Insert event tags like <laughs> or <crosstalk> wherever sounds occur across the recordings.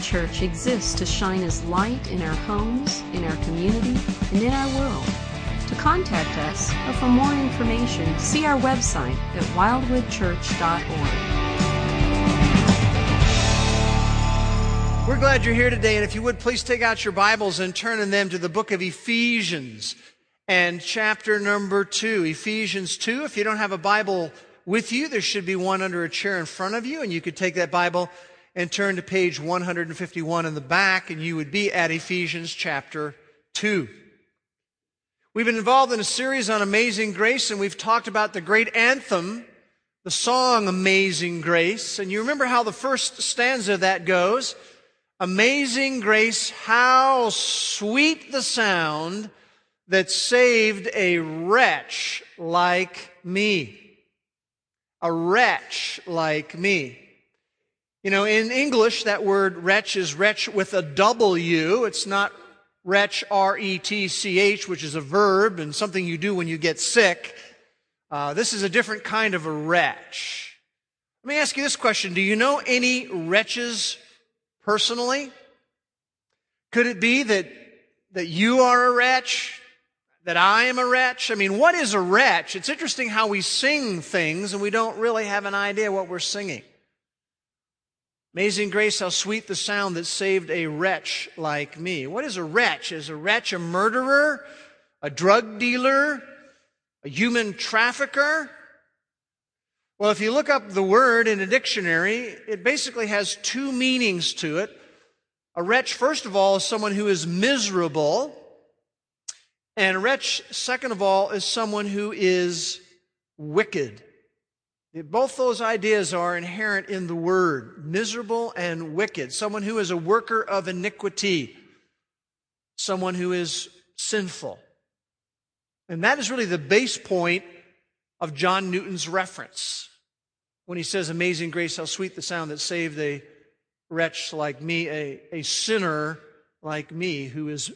Church exists to shine as light in our homes, in our community, and in our world. To contact us or for more information, see our website at wildwoodchurch.org. We're glad you're here today, and if you would please take out your Bibles and turn in them to the book of Ephesians and chapter number two. Ephesians 2. If you don't have a Bible with you, there should be one under a chair in front of you, and you could take that Bible and turn to page 151 in the back, and you would be at Ephesians chapter 2. We've been involved in a series on amazing grace, and we've talked about the great anthem, the song Amazing Grace. And you remember how the first stanza of that goes. Amazing grace, how sweet the sound that saved a wretch like me. A wretch like me. You know, in English, that word wretch is wretch with a W. It's not wretch, R-E-T-C-H, which is a verb and something you do when you get sick. Uh, this is a different kind of a wretch. Let me ask you this question. Do you know any wretches personally? Could it be that, that you are a wretch? That I am a wretch? I mean, what is a wretch? It's interesting how we sing things and we don't really have an idea what we're singing. Amazing grace, how sweet the sound that saved a wretch like me. What is a wretch? Is a wretch a murderer? A drug dealer? A human trafficker? Well, if you look up the word in a dictionary, it basically has two meanings to it. A wretch, first of all, is someone who is miserable. And a wretch, second of all, is someone who is wicked. Both those ideas are inherent in the word miserable and wicked. Someone who is a worker of iniquity, someone who is sinful. And that is really the base point of John Newton's reference when he says, Amazing grace, how sweet the sound that saved a wretch like me, a, a sinner like me who is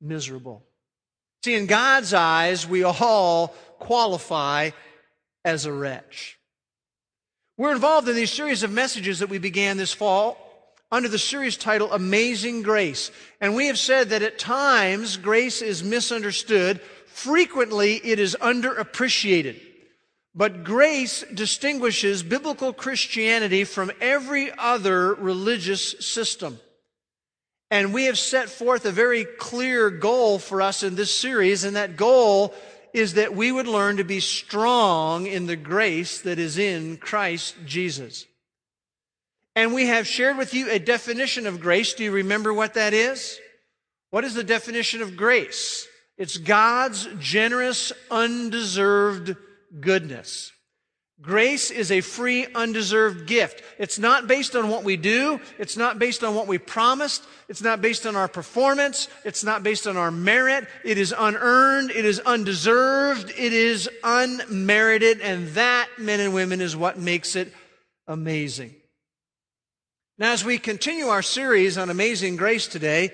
miserable. See, in God's eyes, we all qualify as a wretch. We're involved in these series of messages that we began this fall under the series title Amazing Grace. And we have said that at times grace is misunderstood. Frequently it is underappreciated. But grace distinguishes biblical Christianity from every other religious system. And we have set forth a very clear goal for us in this series, and that goal is that we would learn to be strong in the grace that is in Christ Jesus. And we have shared with you a definition of grace. Do you remember what that is? What is the definition of grace? It's God's generous, undeserved goodness. Grace is a free, undeserved gift. It's not based on what we do. It's not based on what we promised. It's not based on our performance. It's not based on our merit. It is unearned. It is undeserved. It is unmerited. And that, men and women, is what makes it amazing. Now, as we continue our series on amazing grace today,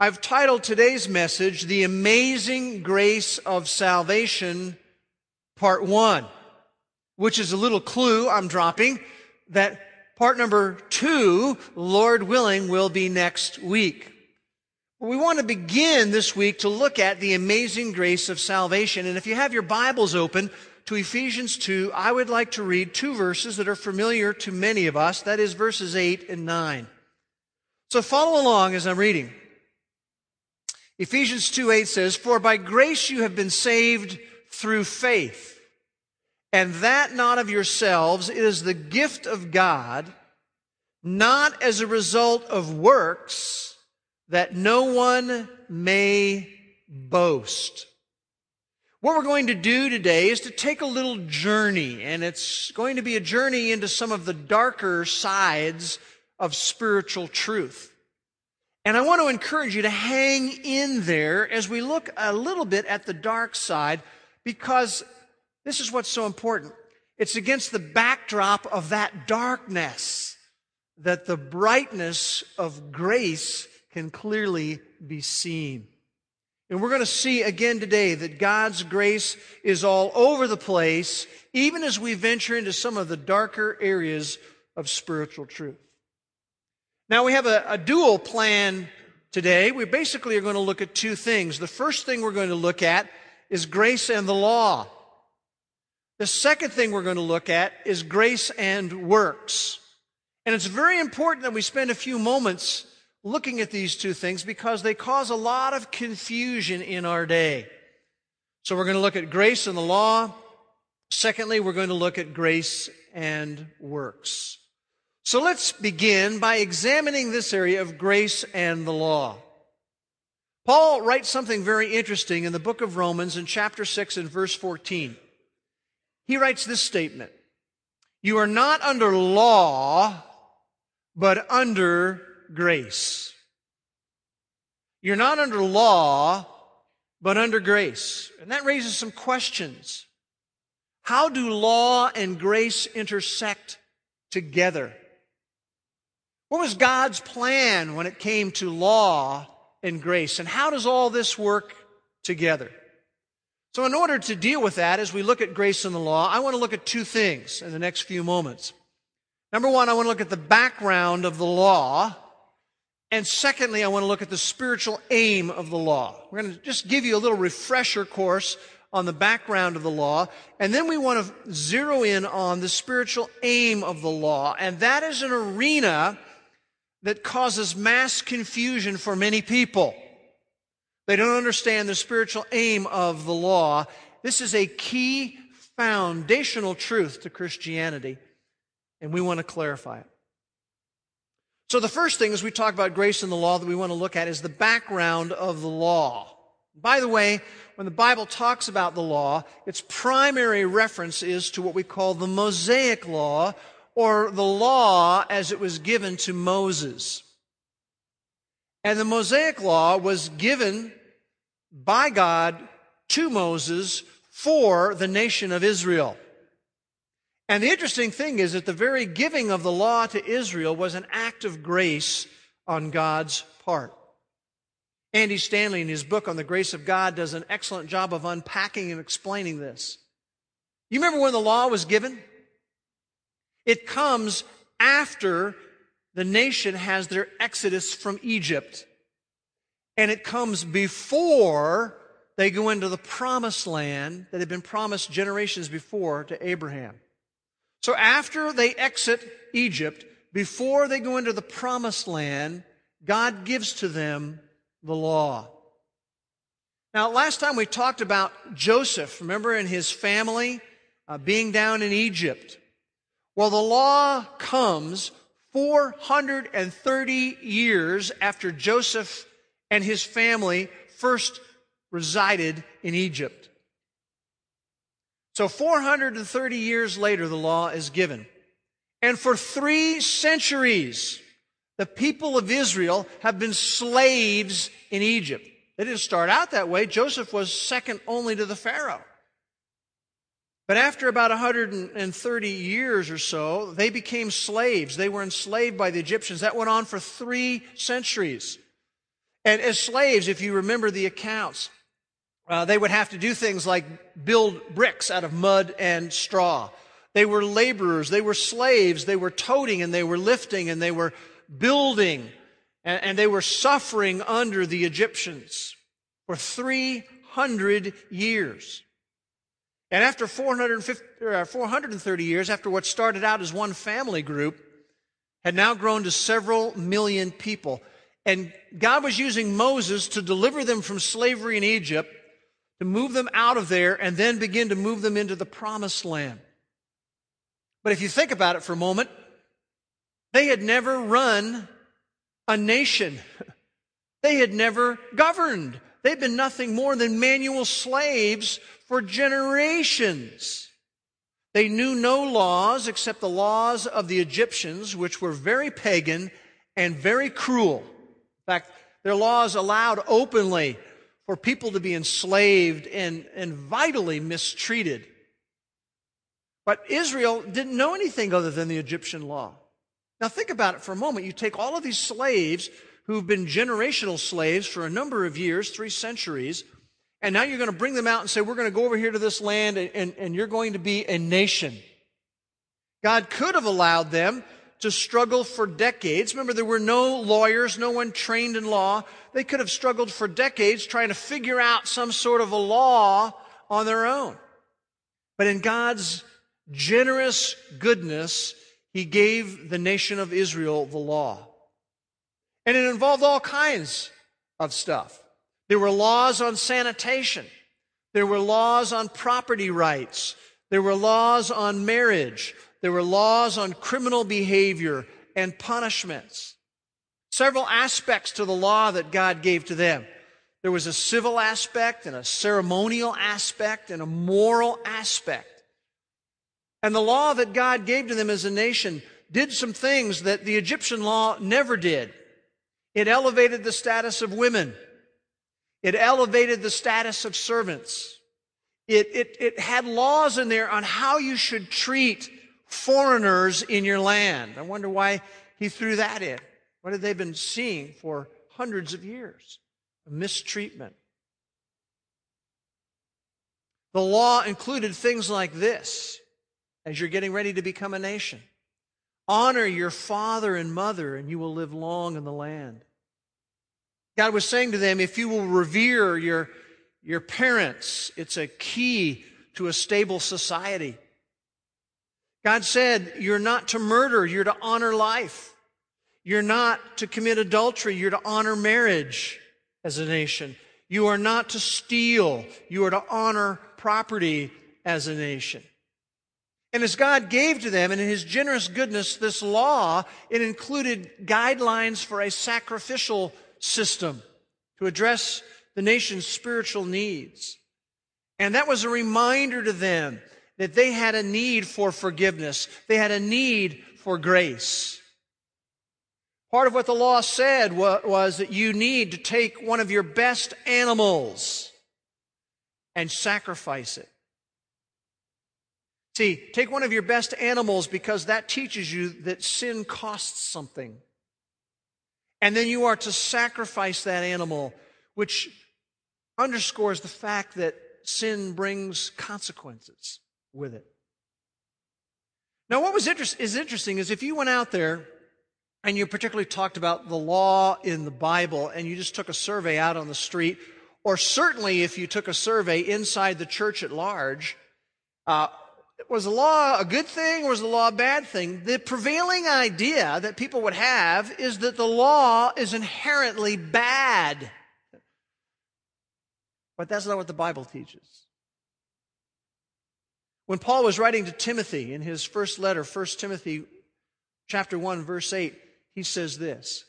I've titled today's message, The Amazing Grace of Salvation part one, which is a little clue I'm dropping that part number two, Lord willing, will be next week. We want to begin this week to look at the amazing grace of salvation. And if you have your Bibles open to Ephesians 2, I would like to read two verses that are familiar to many of us. That is verses 8 and 9. So follow along as I'm reading. Ephesians 2 8 says, For by grace you have been saved through faith. And that not of yourselves, it is the gift of God, not as a result of works, that no one may boast. What we're going to do today is to take a little journey, and it's going to be a journey into some of the darker sides of spiritual truth. And I want to encourage you to hang in there as we look a little bit at the dark side because this is what's so important. It's against the backdrop of that darkness that the brightness of grace can clearly be seen. And we're going to see again today that God's grace is all over the place, even as we venture into some of the darker areas of spiritual truth. Now we have a, a dual plan today. We basically are going to look at two things. The first thing we're going to look at is grace and the law. The second thing we're going to look at is grace and works. And it's very important that we spend a few moments looking at these two things because they cause a lot of confusion in our day. So we're going to look at grace and the law. Secondly, we're going to look at grace and works. So let's begin by examining this area of grace and the law. Paul writes something very interesting in the book of Romans in chapter 6 and verse 14. He writes this statement You are not under law, but under grace. You're not under law, but under grace. And that raises some questions. How do law and grace intersect together? What was God's plan when it came to law and grace? And how does all this work together? So, in order to deal with that, as we look at grace and the law, I want to look at two things in the next few moments. Number one, I want to look at the background of the law. And secondly, I want to look at the spiritual aim of the law. We're going to just give you a little refresher course on the background of the law. And then we want to zero in on the spiritual aim of the law. And that is an arena that causes mass confusion for many people. They don't understand the spiritual aim of the law. This is a key foundational truth to Christianity, and we want to clarify it. So, the first thing as we talk about grace and the law that we want to look at is the background of the law. By the way, when the Bible talks about the law, its primary reference is to what we call the Mosaic law, or the law as it was given to Moses. And the Mosaic law was given by God to Moses for the nation of Israel. And the interesting thing is that the very giving of the law to Israel was an act of grace on God's part. Andy Stanley, in his book on the grace of God, does an excellent job of unpacking and explaining this. You remember when the law was given? It comes after the nation has their exodus from Egypt. And it comes before they go into the promised land that had been promised generations before to Abraham. So after they exit Egypt, before they go into the promised land, God gives to them the law. Now, last time we talked about Joseph, remember, and his family uh, being down in Egypt. Well, the law comes 430 years after Joseph and his family first resided in Egypt. So 430 years later, the law is given. And for three centuries, the people of Israel have been slaves in Egypt. They didn't start out that way. Joseph was second only to the Pharaoh. But after about 130 years or so, they became slaves. They were enslaved by the Egyptians. That went on for three centuries. And as slaves, if you remember the accounts, uh, they would have to do things like build bricks out of mud and straw. They were laborers, they were slaves, they were toting and they were lifting and they were building and, and they were suffering under the Egyptians for 300 years. And after 450, 430 years, after what started out as one family group, had now grown to several million people. And God was using Moses to deliver them from slavery in Egypt to move them out of there and then begin to move them into the promised land. But if you think about it for a moment, they had never run a nation. They had never governed. They'd been nothing more than manual slaves for generations. They knew no laws except the laws of the Egyptians, which were very pagan and very cruel. In fact, their laws allowed openly for people to be enslaved and, and vitally mistreated. But Israel didn't know anything other than the Egyptian law. Now, think about it for a moment. You take all of these slaves who've been generational slaves for a number of years, three centuries, and now you're going to bring them out and say, We're going to go over here to this land and, and, and you're going to be a nation. God could have allowed them to struggle for decades. Remember, there were no lawyers, no one trained in law. They could have struggled for decades trying to figure out some sort of a law on their own. But in God's generous goodness, He gave the nation of Israel the law. And it involved all kinds of stuff. There were laws on sanitation. There were laws on property rights. There were laws on marriage. There were laws on criminal behavior and punishments. Several aspects to the law that God gave to them. There was a civil aspect and a ceremonial aspect and a moral aspect. And the law that God gave to them as a nation did some things that the Egyptian law never did. It elevated the status of women. It elevated the status of servants. It, it, it had laws in there on how you should treat foreigners in your land. I wonder why he threw that in. What had they been seeing for hundreds of years? Mistreatment. The law included things like this as you're getting ready to become a nation honor your father and mother, and you will live long in the land. God was saying to them, if you will revere your, your parents, it's a key to a stable society. God said, You're not to murder, you're to honor life. You're not to commit adultery, you're to honor marriage as a nation. You are not to steal, you are to honor property as a nation. And as God gave to them, and in His generous goodness, this law, it included guidelines for a sacrificial system to address the nation's spiritual needs. And that was a reminder to them that they had a need for forgiveness. They had a need for grace. Part of what the law said was that you need to take one of your best animals and sacrifice it. See, take one of your best animals because that teaches you that sin costs something. And then you are to sacrifice that animal, which underscores the fact that sin brings consequences with it. Now, what was inter- is interesting is if you went out there and you particularly talked about the law in the Bible and you just took a survey out on the street, or certainly if you took a survey inside the church at large, uh, was the law a good thing or was the law a bad thing? The prevailing idea that people would have is that the law is inherently bad. But that's not what the Bible teaches. When Paul was writing to Timothy in his first letter, 1 Timothy chapter 1 verse 8, he says this.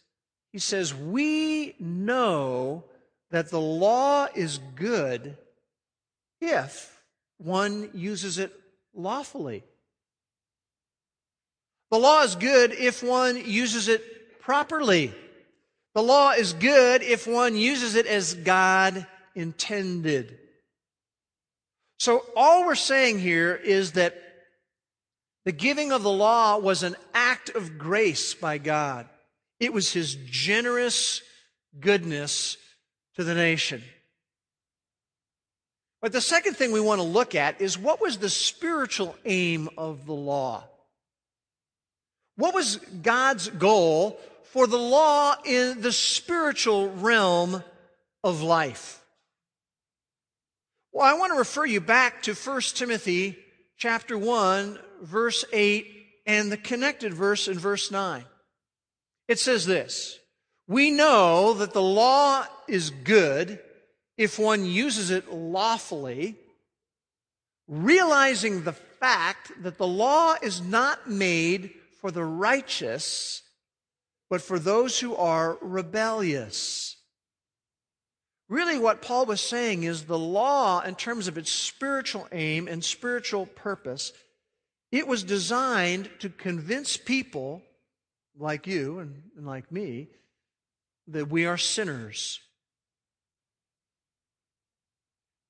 He says, "We know that the law is good if one uses it lawfully. The law is good if one uses it properly. The law is good if one uses it as God intended. So all we're saying here is that the giving of the law was an act of grace by God. It was his generous goodness to the nation. But the second thing we want to look at is what was the spiritual aim of the law? What was God's goal for the law in the spiritual realm of life? Well, I want to refer you back to 1 Timothy chapter 1, verse 8, and the connected verse in verse 9. It says this We know that the law is good if one uses it lawfully, realizing the fact that the law is not made for the righteous, but for those who are rebellious. Really, what Paul was saying is the law, in terms of its spiritual aim and spiritual purpose, it was designed to convince people like you and, and like me that we are sinners.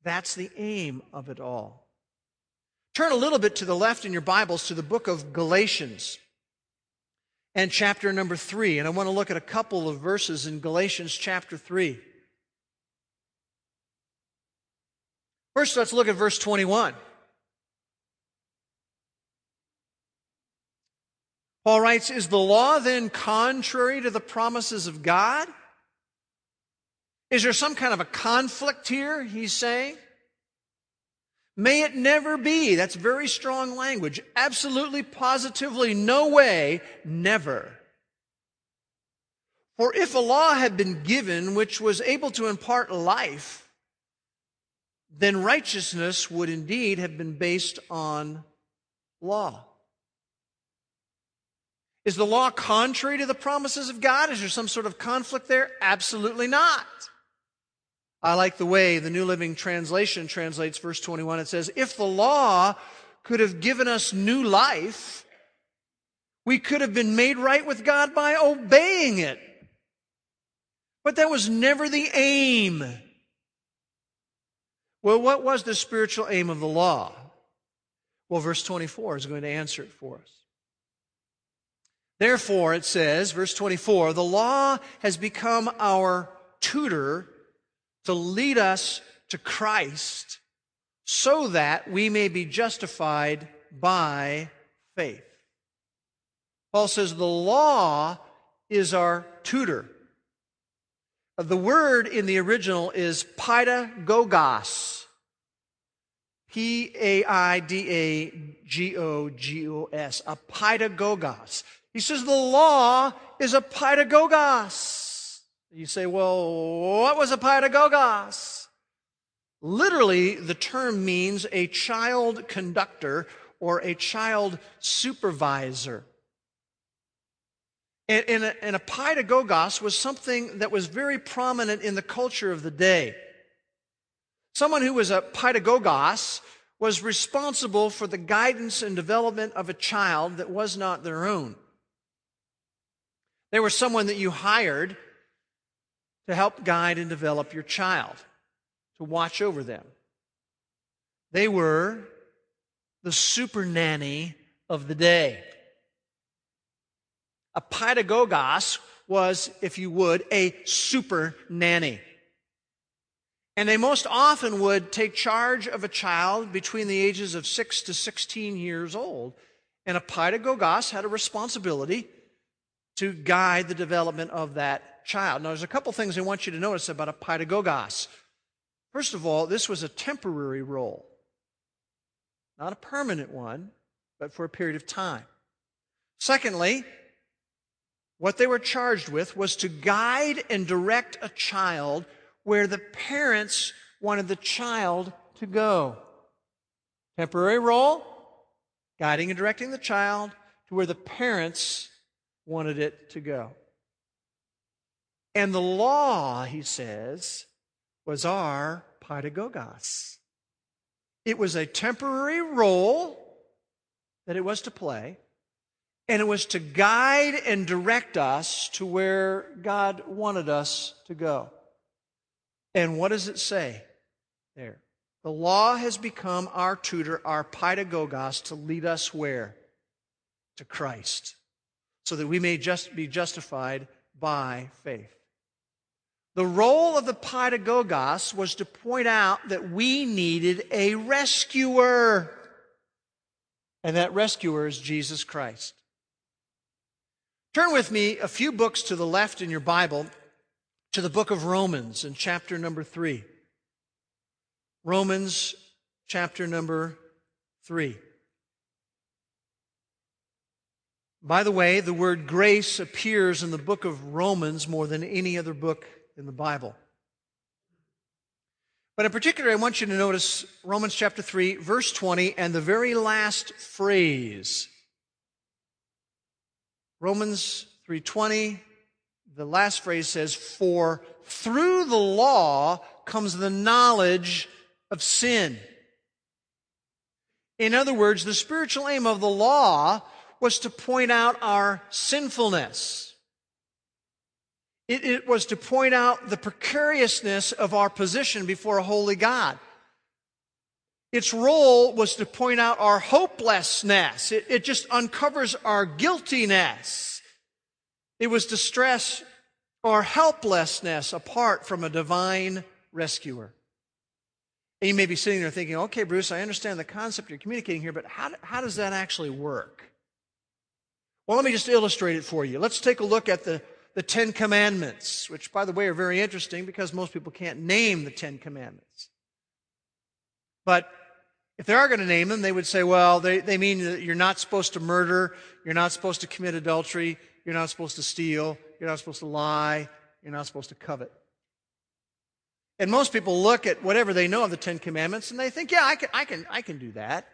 That's the aim of it all. Turn a little bit to the left in your Bibles to the book of Galatians and chapter number 3. And I want to look at a couple of verses in Galatians chapter 3. First, let's look at verse 21. Paul writes, Is the law then contrary to the promises of God? Is there some kind of a conflict here, he's saying? May it never be. That's very strong language. Absolutely, positively, no way, never. For if a law had been given which was able to impart life, then righteousness would indeed have been based on law. Is the law contrary to the promises of God? Is there some sort of conflict there? Absolutely not. I like the way the New Living Translation translates verse 21. It says, If the law could have given us new life, we could have been made right with God by obeying it. But that was never the aim. Well, what was the spiritual aim of the law? Well, verse 24 is going to answer it for us. Therefore, it says, verse 24, the law has become our tutor to lead us to Christ so that we may be justified by faith. Paul says the law is our tutor. The word in the original is paidagogos. P A I D A G O G O S. A paidagogos. He says the law is a paidagogos. You say, well, what was a paidagogos? Literally, the term means a child conductor or a child supervisor. And, and, a, and a paidagogos was something that was very prominent in the culture of the day. Someone who was a paidagogos was responsible for the guidance and development of a child that was not their own. They were someone that you hired to help guide and develop your child, to watch over them. They were the super nanny of the day. A paidagogos was, if you would, a super nanny. And they most often would take charge of a child between the ages of 6 to 16 years old. And a paidagogos had a responsibility to guide the development of that child. Now, there's a couple things I want you to notice about a paidagogos. First of all, this was a temporary role, not a permanent one, but for a period of time. Secondly, what they were charged with was to guide and direct a child where the parents wanted the child to go. Temporary role, guiding and directing the child to where the parents wanted it to go. And the law, he says, was our paidagogos. It was a temporary role that it was to play, and it was to guide and direct us to where God wanted us to go. And what does it say there? The law has become our tutor, our paidagogos, to lead us where? To Christ, so that we may just be justified by faith. The role of the paidagogos was to point out that we needed a rescuer. And that rescuer is Jesus Christ. Turn with me a few books to the left in your Bible to the book of Romans in chapter number three. Romans chapter number three. By the way, the word grace appears in the book of Romans more than any other book in the Bible. But in particular, I want you to notice Romans chapter 3, verse 20, and the very last phrase. Romans 3:20, the last phrase says, "For through the law comes the knowledge of sin." In other words, the spiritual aim of the law was to point out our sinfulness. It, it was to point out the precariousness of our position before a holy God. Its role was to point out our hopelessness. It, it, just uncovers our guiltiness. It was to stress our helplessness apart from a divine rescuer. And you may be sitting there thinking, okay, Bruce, I understand the concept you're communicating here, but how, how does that actually work? Well, let me just illustrate it for you. Let's take a look at the, the Ten Commandments, which, by the way, are very interesting because most people can't name the Ten Commandments. But if they are going to name them, they would say, well, they, they mean that you're not supposed to murder, you're not supposed to commit adultery, you're not supposed to steal, you're not supposed to lie, you're not supposed to covet. And most people look at whatever they know of the Ten Commandments and they think, yeah, I can, I can, I can do that.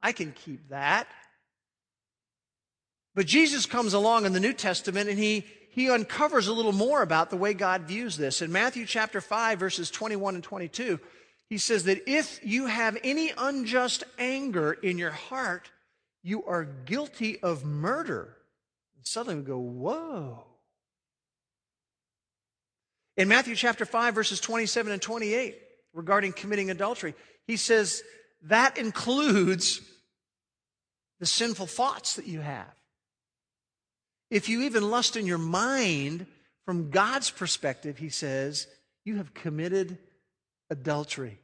I can keep that. But Jesus comes along in the New Testament and he, he uncovers a little more about the way God views this. In Matthew chapter 5, verses 21 and 22, he says that if you have any unjust anger in your heart, you are guilty of murder. And suddenly we go, whoa. In Matthew chapter 5, verses 27 and 28, regarding committing adultery, he says that includes the sinful thoughts that you have. If you even lust in your mind, from God's perspective, he says, you have committed adultery.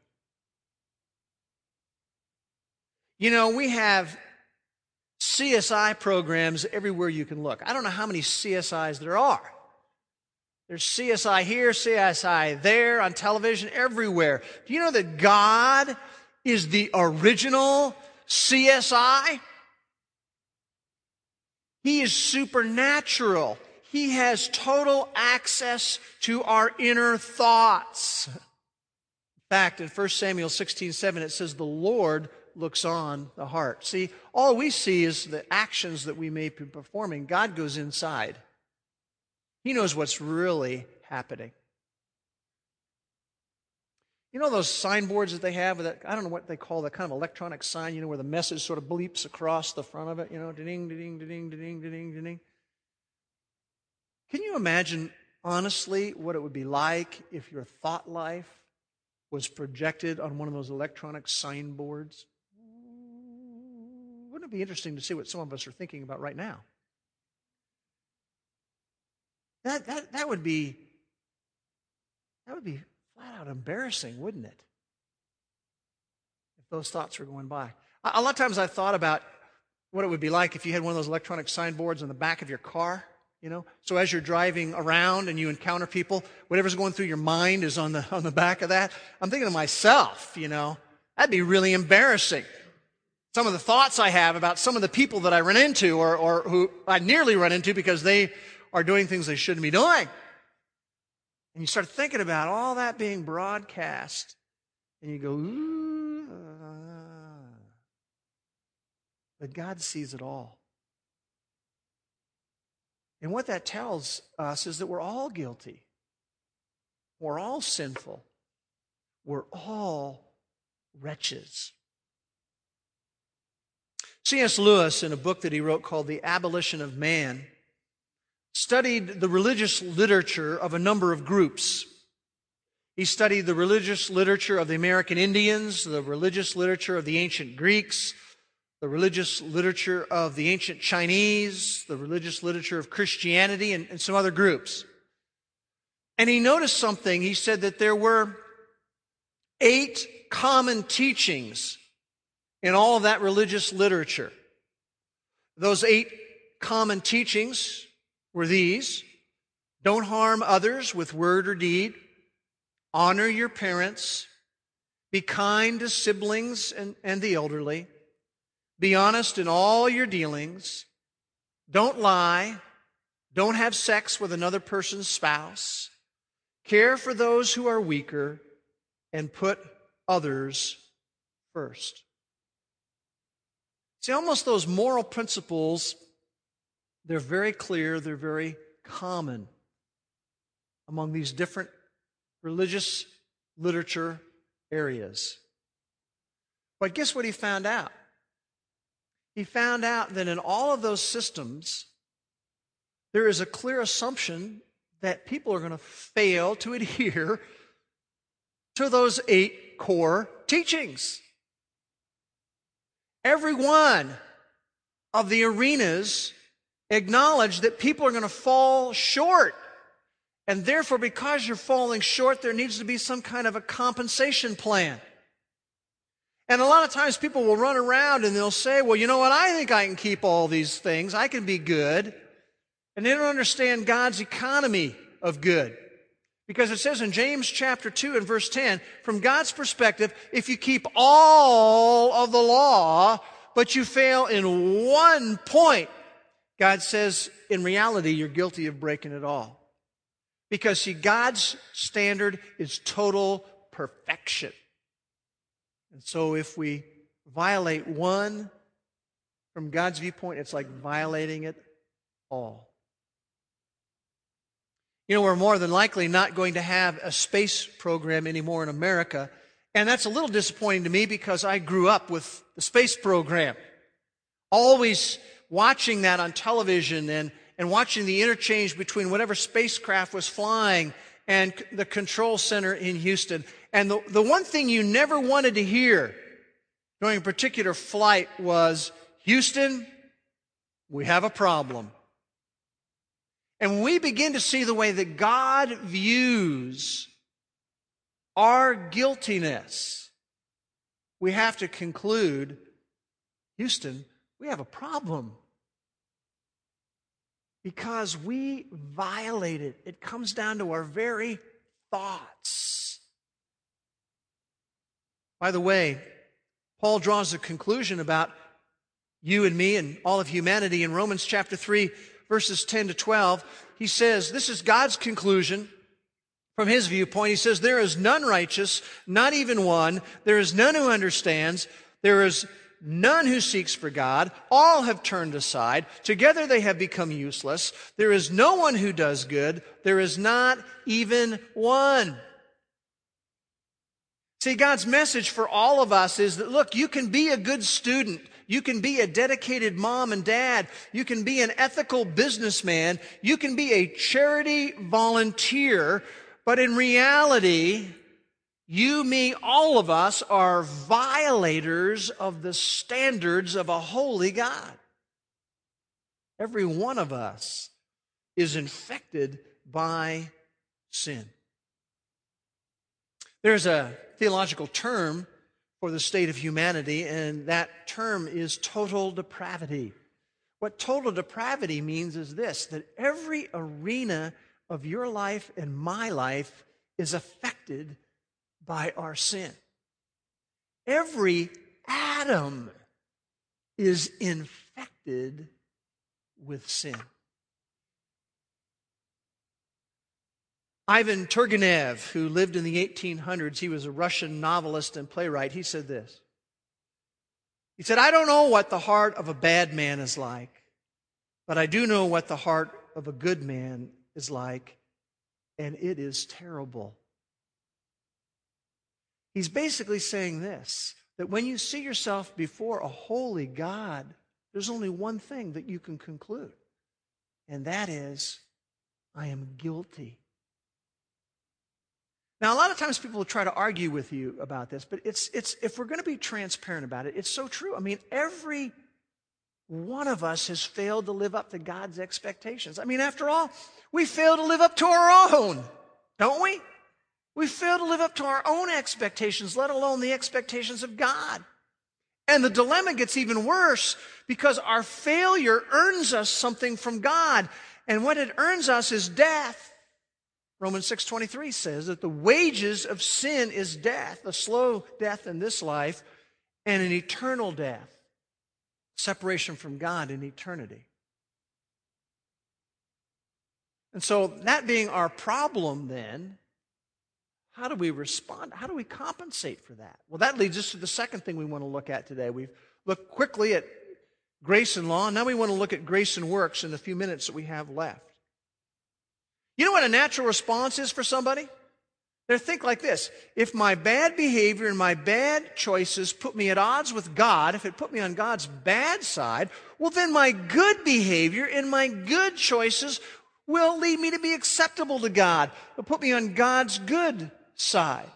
You know, we have CSI programs everywhere you can look. I don't know how many CSIs there are. There's CSI here, CSI there, on television, everywhere. Do you know that God is the original CSI? He is supernatural. He has total access to our inner thoughts. <laughs> Fact, in 1 Samuel 16 7, it says, The Lord looks on the heart. See, all we see is the actions that we may be performing. God goes inside. He knows what's really happening. You know those signboards that they have? That, I don't know what they call that kind of electronic sign, you know, where the message sort of bleeps across the front of it, you know, ding, ding, ding, ding, ding, ding, ding. Can you imagine, honestly, what it would be like if your thought life was projected on one of those electronic signboards? Wouldn't it be interesting to see what some of us are thinking about right now? That, that, that would be that would be flat out embarrassing, wouldn't it? If those thoughts were going by. A lot of times I thought about what it would be like if you had one of those electronic signboards on the back of your car, you know? So as you're driving around and you encounter people, whatever's going through your mind is on the, on the back of that. I'm thinking to myself, you know, that'd be really embarrassing. Some of the thoughts I have about some of the people that I run into or, or who I nearly run into because they are doing things they shouldn't be doing. And you start thinking about all that being broadcast, and you go, ooh. Uh. But God sees it all. And what that tells us is that we're all guilty. We're all sinful. We're all wretches. C.S. Lewis, in a book that he wrote called The Abolition of Man, studied the religious literature of a number of groups. He studied the religious literature of the American Indians, the religious literature of the ancient Greeks, the religious literature of the ancient Chinese, the religious literature of Christianity, and, and some other groups. And he noticed something. He said that there were eight common teachings in all of that religious literature. Those eight common teachings were these don't harm others with word or deed, honor your parents, be kind to siblings and, and the elderly, be honest in all your dealings, don't lie, don't have sex with another person's spouse, care for those who are weaker, and put others first. See, almost those moral principles they're very clear, they're very common among these different religious literature areas. But guess what he found out? He found out that in all of those systems, there is a clear assumption that people are going to fail to adhere to those eight core teachings. Every one of the arenas acknowledge that people are going to fall short. And therefore, because you're falling short, there needs to be some kind of a compensation plan. And a lot of times people will run around and they'll say, well, you know what? I think I can keep all these things. I can be good. And they don't understand God's economy of good. Because it says in James chapter 2 and verse 10, from God's perspective, if you keep all of the law, but you fail in one point, God says, in reality, you're guilty of breaking it all. Because see, God's standard is total perfection. And so if we violate one, from God's viewpoint, it's like violating it all. You know, we're more than likely not going to have a space program anymore in America. And that's a little disappointing to me because I grew up with the space program. Always watching that on television and, and watching the interchange between whatever spacecraft was flying and the control center in Houston. And the, the one thing you never wanted to hear during a particular flight was Houston, we have a problem. And when we begin to see the way that God views our guiltiness, we have to conclude Houston, we have a problem. Because we violate it. It comes down to our very thoughts. By the way, Paul draws a conclusion about you and me and all of humanity in Romans chapter 3, verses 10 to 12, he says, This is God's conclusion from his viewpoint. He says, There is none righteous, not even one. There is none who understands. There is none who seeks for God. All have turned aside. Together they have become useless. There is no one who does good. There is not even one. See, God's message for all of us is that, look, you can be a good student. You can be a dedicated mom and dad. You can be an ethical businessman. You can be a charity volunteer. But in reality, you, me, all of us are violators of the standards of a holy God. Every one of us is infected by sin. There's a theological term for the state of humanity, and that term is total depravity. What total depravity means is this that every arena of your life and my life is affected by our sin. Every atom is infected with sin. Ivan Turgenev, who lived in the 1800s, he was a Russian novelist and playwright, he said this. He said, I don't know what the heart of a bad man is like, but I do know what the heart of a good man is like, and it is terrible. He's basically saying this that when you see yourself before a holy God, there's only one thing that you can conclude, and that is, I am guilty. Now, a lot of times people will try to argue with you about this, but it's, it's, if we're going to be transparent about it, it's so true. I mean, every one of us has failed to live up to God's expectations. I mean, after all, we fail to live up to our own, don't we? We fail to live up to our own expectations, let alone the expectations of God. And the dilemma gets even worse because our failure earns us something from God. And what it earns us is death. Romans 6:23 says that the wages of sin is death, a slow death in this life and an eternal death, separation from God in eternity. And so that being our problem then, how do we respond? How do we compensate for that? Well, that leads us to the second thing we want to look at today. We've looked quickly at grace and law. And now we want to look at grace and works in the few minutes that we have left. You know what a natural response is for somebody? They think like this if my bad behavior and my bad choices put me at odds with God, if it put me on God's bad side, well, then my good behavior and my good choices will lead me to be acceptable to God, will put me on God's good side.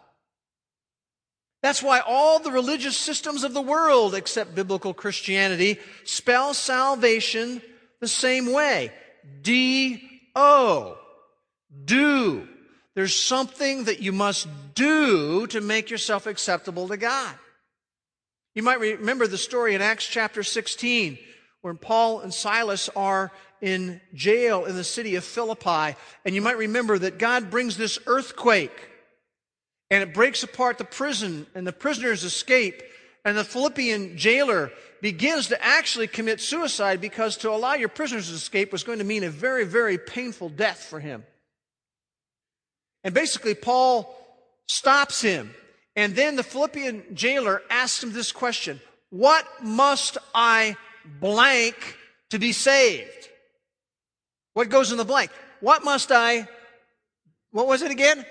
That's why all the religious systems of the world, except biblical Christianity, spell salvation the same way D O do. There's something that you must do to make yourself acceptable to God. You might remember the story in Acts chapter 16 when Paul and Silas are in jail in the city of Philippi. And you might remember that God brings this earthquake and it breaks apart the prison and the prisoners escape. And the Philippian jailer begins to actually commit suicide because to allow your prisoners to escape was going to mean a very, very painful death for him. And basically, Paul stops him. And then the Philippian jailer asks him this question What must I blank to be saved? What goes in the blank? What must I, what was it again?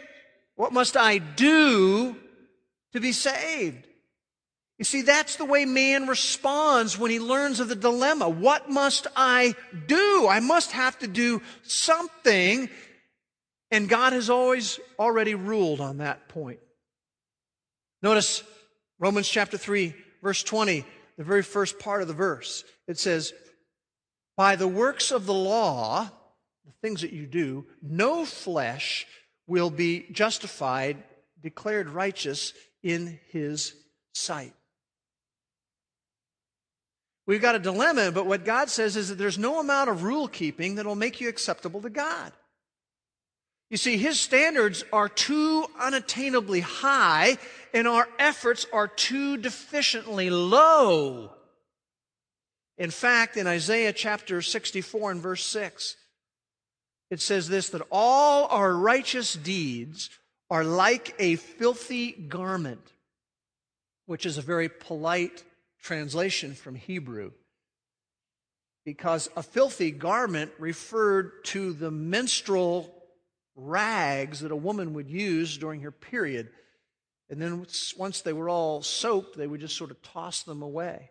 What must I do to be saved? You see, that's the way man responds when he learns of the dilemma. What must I do? I must have to do something. And God has always already ruled on that point. Notice Romans chapter 3, verse 20, the very first part of the verse. It says, by the works of the law, the things that you do, no flesh will be justified, declared righteous in his sight. We've got a dilemma, but what God says is that there's no amount of rule keeping that will make you acceptable to God. You see, His standards are too unattainably high, and our efforts are too deficiently low. In fact, in Isaiah chapter 64 and verse 6, it says this that all our righteous deeds are like a filthy garment, which is a very polite translation from Hebrew. Because a filthy garment referred to the menstrual rags that a woman would use during her period. And then once they were all soaked, they would just sort of toss them away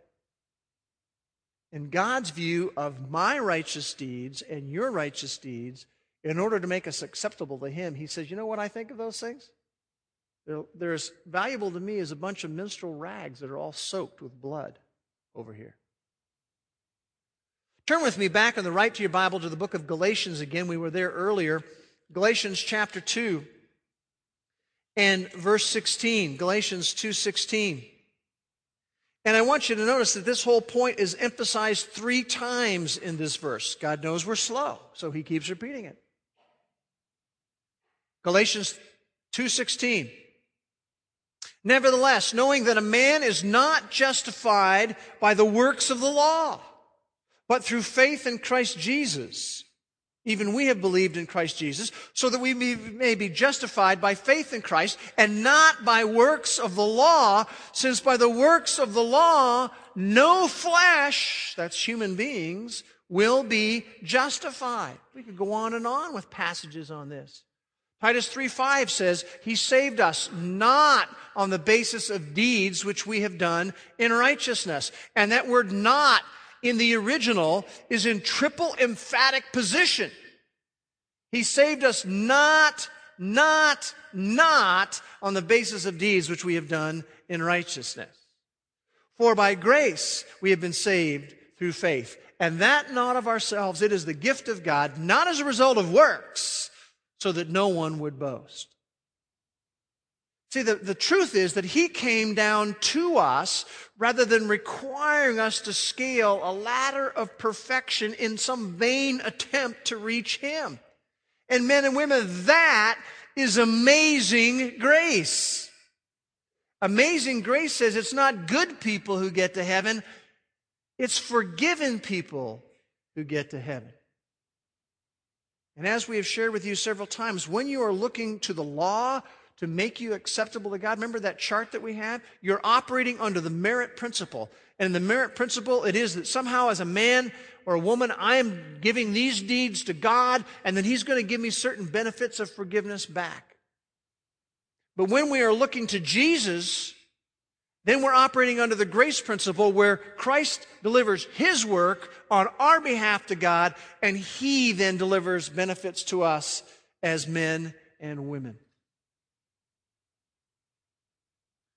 in God's view of my righteous deeds and your righteous deeds, in order to make us acceptable to Him, He says, You know what I think of those things? They're, they're as valuable to me as a bunch of minstrel rags that are all soaked with blood over here. Turn with me back on the right to your Bible to the book of Galatians again. We were there earlier. Galatians chapter 2 and verse 16. Galatians 2:16. And I want you to notice that this whole point is emphasized three times in this verse. God knows we're slow, so he keeps repeating it. Galatians 2:16 Nevertheless, knowing that a man is not justified by the works of the law, but through faith in Christ Jesus, even we have believed in Christ Jesus, so that we may be justified by faith in Christ and not by works of the law, since by the works of the law, no flesh, that's human beings, will be justified. We could go on and on with passages on this. Titus 3:5 says, He saved us not on the basis of deeds which we have done in righteousness. And that word not in the original is in triple emphatic position. He saved us not, not, not on the basis of deeds which we have done in righteousness. For by grace we have been saved through faith. And that not of ourselves, it is the gift of God, not as a result of works, so that no one would boast. See, the, the truth is that he came down to us rather than requiring us to scale a ladder of perfection in some vain attempt to reach him. And men and women, that is amazing grace. Amazing grace says it's not good people who get to heaven, it's forgiven people who get to heaven. And as we have shared with you several times, when you are looking to the law to make you acceptable to God. Remember that chart that we have? You're operating under the merit principle. And the merit principle, it is that somehow as a man or a woman, I am giving these deeds to God, and then He's going to give me certain benefits of forgiveness back. But when we are looking to Jesus, then we're operating under the grace principle where Christ delivers His work on our behalf to God, and He then delivers benefits to us as men and women.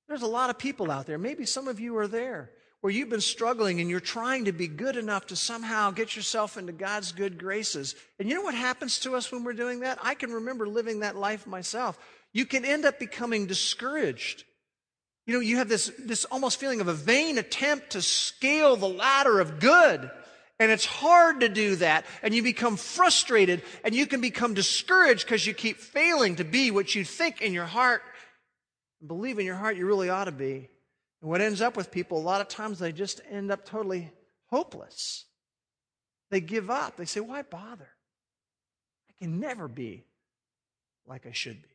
There's a lot of people out there. Maybe some of you are there where you've been struggling and you're trying to be good enough to somehow get yourself into God's good graces. And you know what happens to us when we're doing that? I can remember living that life myself. You can end up becoming discouraged You know, you have this, this almost feeling of a vain attempt to scale the ladder of good. And it's hard to do that. And you become frustrated and you can become discouraged because you keep failing to be what you think in your heart believe in your heart you really ought to be. And what ends up with people, a lot of times they just end up totally hopeless. They give up. They say, why bother? I can never be like I should be.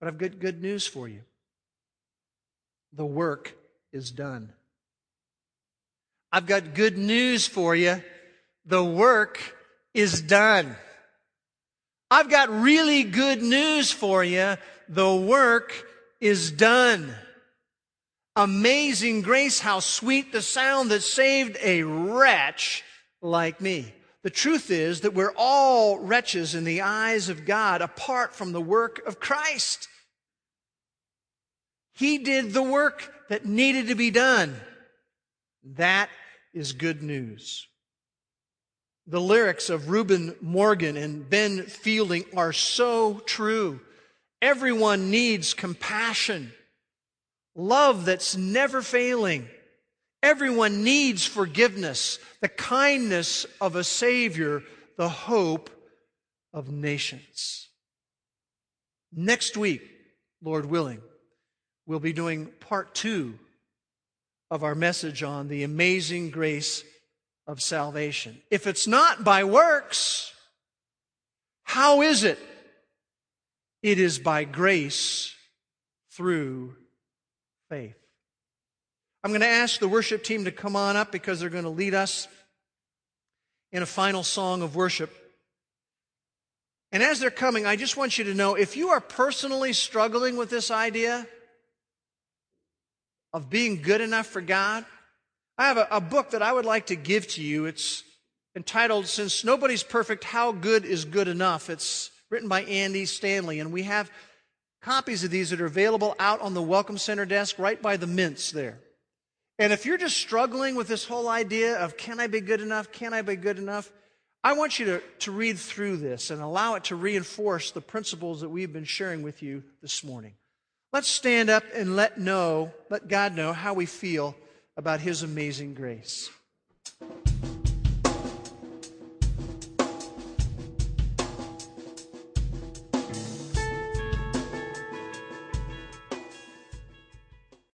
But I've got good news for you. The work is done. I've got good news for you. The work is done. I've got really good news for you. The work is done. Amazing grace, how sweet the sound that saved a wretch like me. The truth is that we're all wretches in the eyes of God apart from the work of Christ. He did the work that needed to be done. That is good news. The lyrics of Reuben Morgan and Ben Fielding are so true. Everyone needs compassion, love that's never failing. Everyone needs forgiveness, the kindness of a Savior, the hope of nations. Next week, Lord willing, we'll be doing part two of our message on the amazing grace of salvation. If it's not by works, how is it? It is by grace through faith. I'm going to ask the worship team to come on up because they're going to lead us in a final song of worship. And as they're coming, I just want you to know if you are personally struggling with this idea, of being good enough for God, I have a, a, book that I would like to give to you. It's entitled Since Nobody's Perfect, How Good is Good Enough. It's written by Andy Stanley, and we have copies of these that are available out on the Welcome Center desk right by the mints there. And if you're just struggling with this whole idea of can I be good enough? Can I be good enough? I want you to, to read through this and allow it to reinforce the principles that we've been sharing with you this morning. Let's stand up and let know, let God know how we feel about his amazing grace.